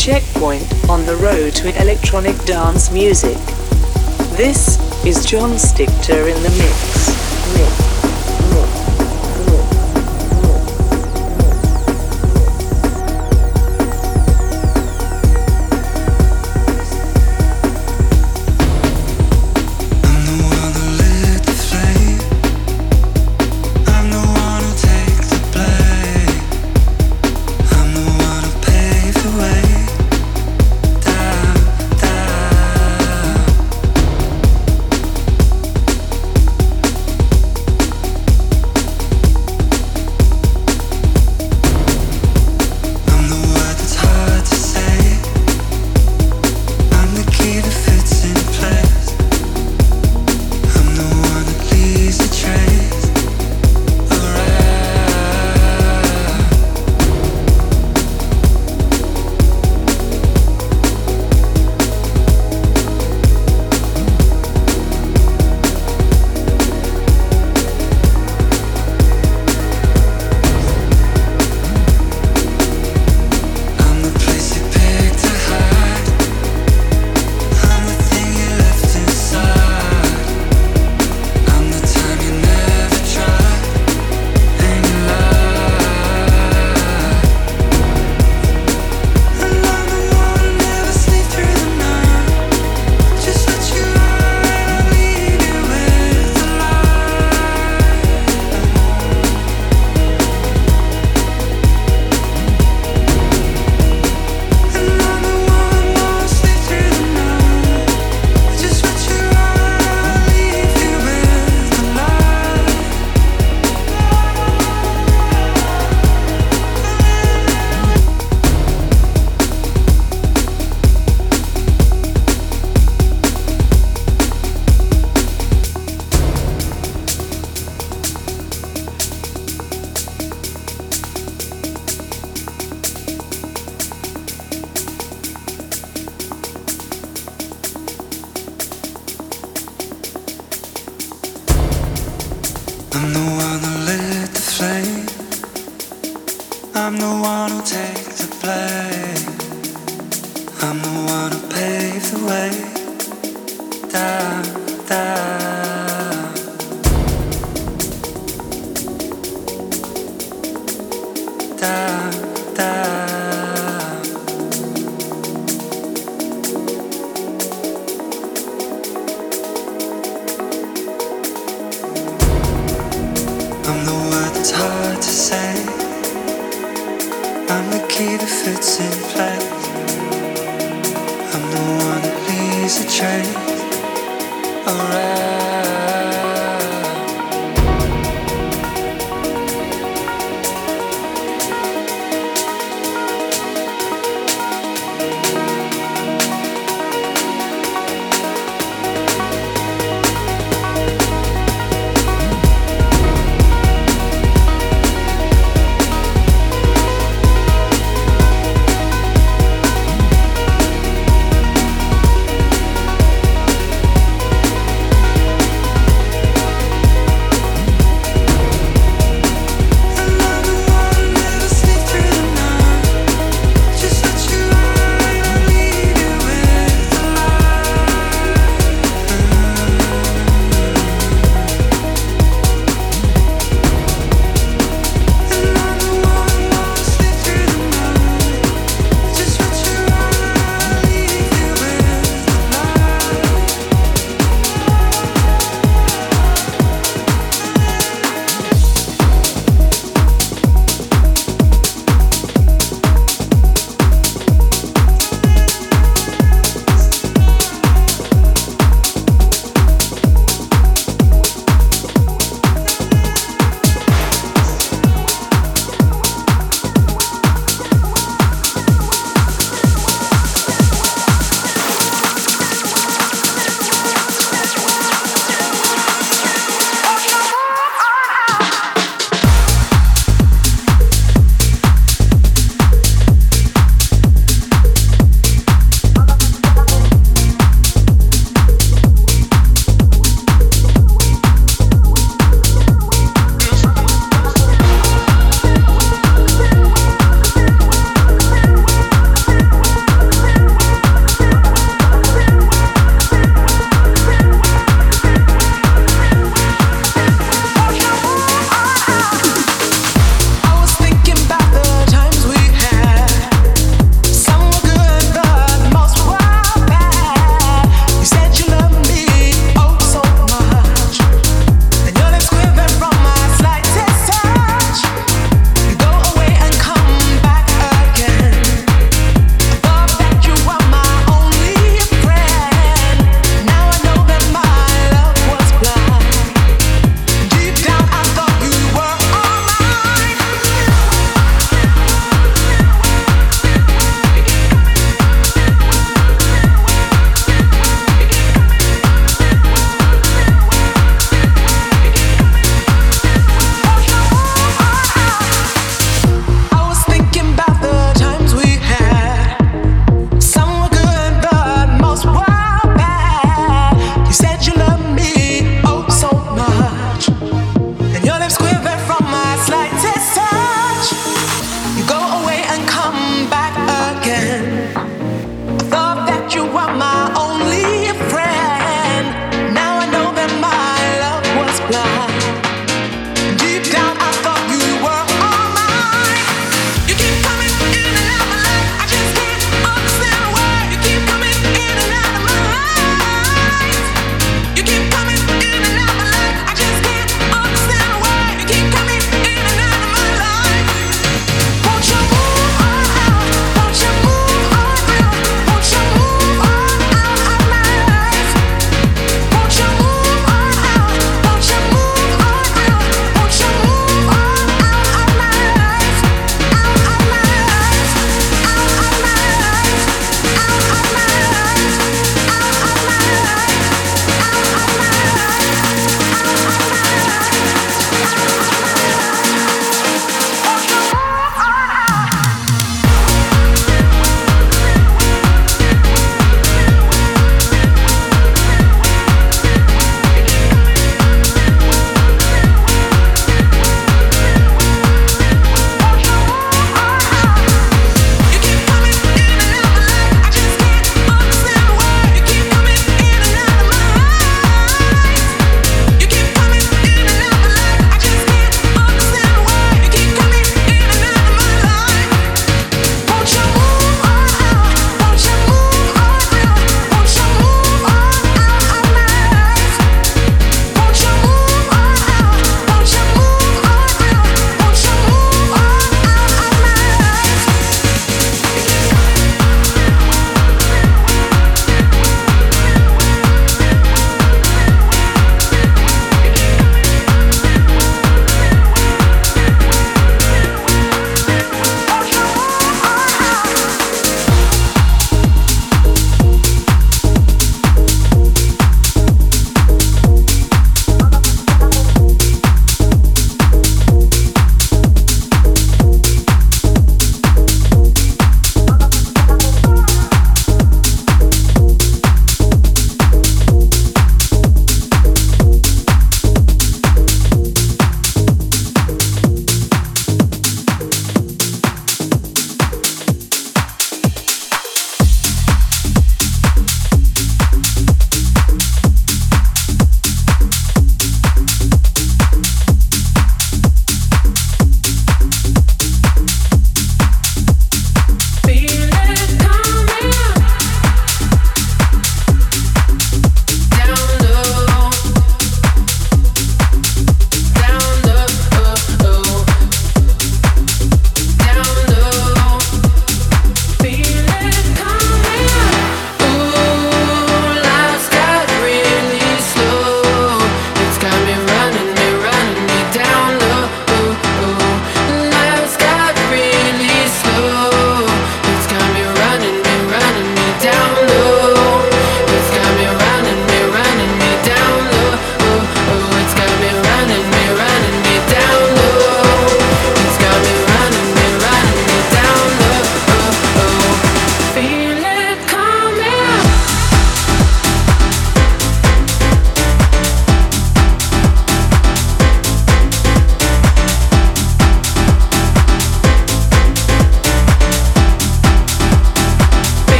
checkpoint on the road to electronic dance music. This is John Stigter in the mix. mix.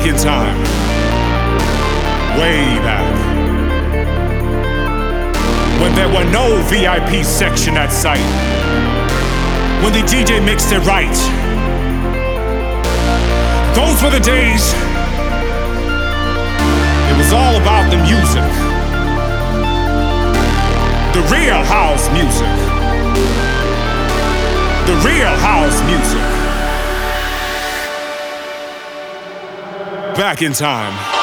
back in time. Way back. When there were no VIP section at sight. When the DJ mixed it right. Those were the days. It was all about the music. The real house music. The real house music. Back in time.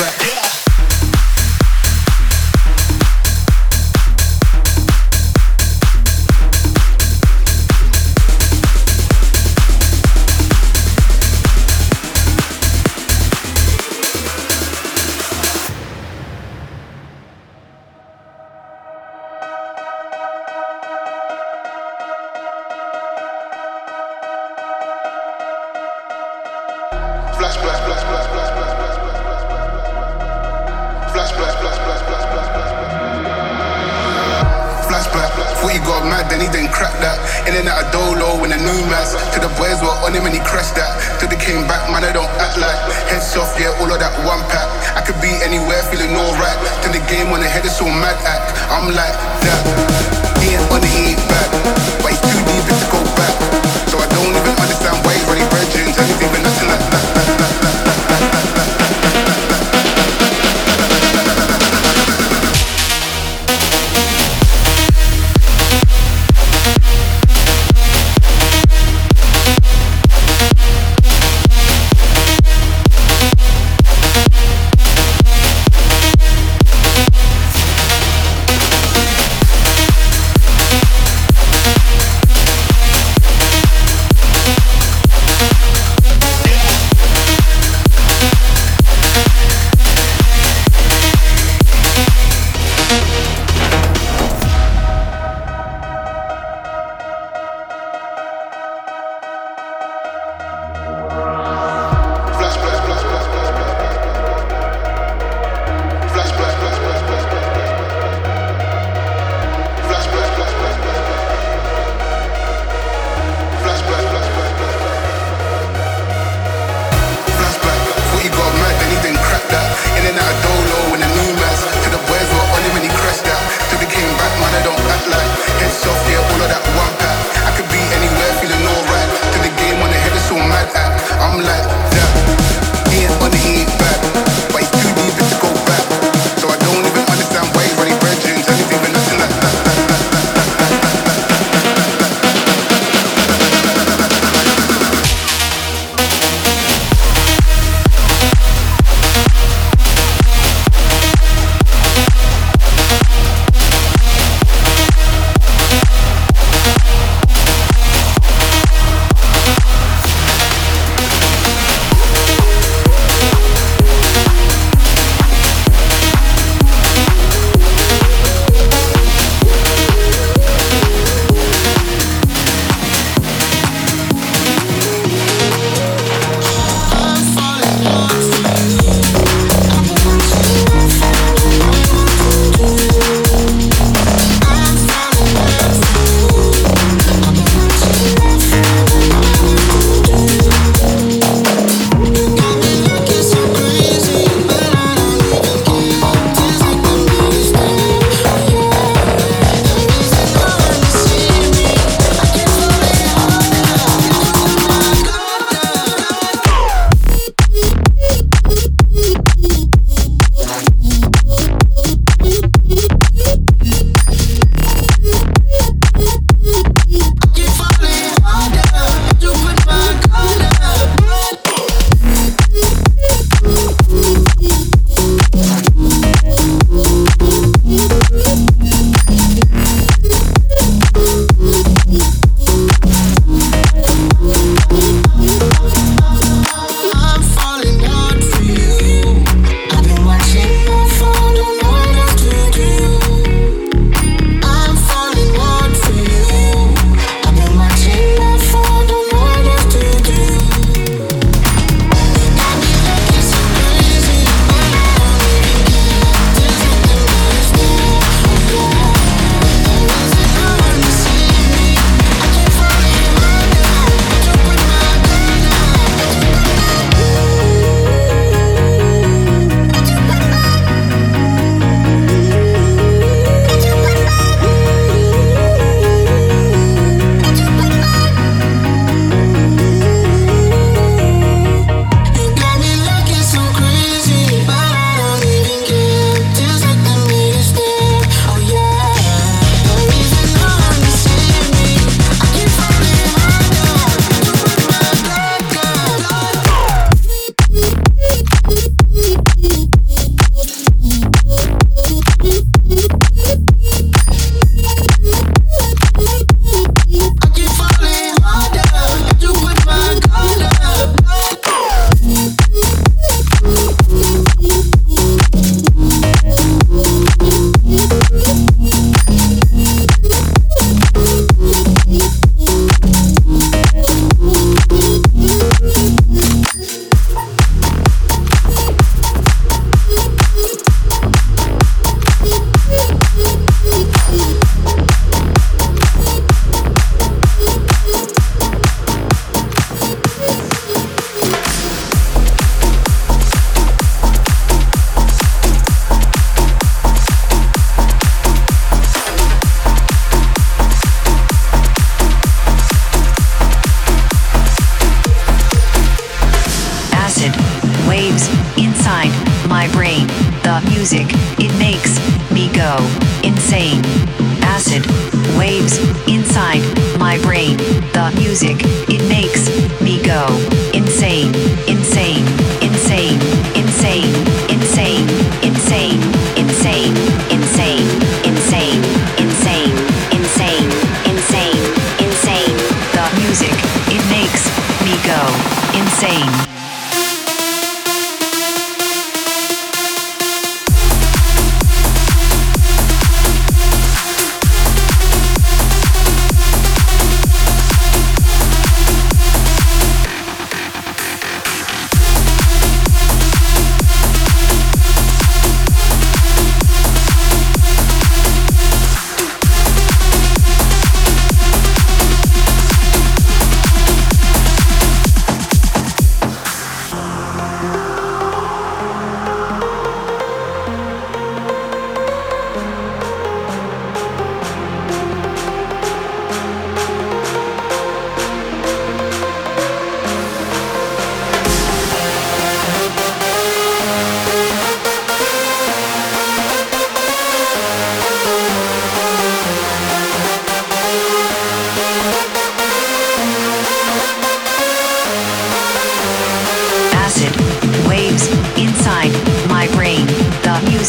yeah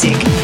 music.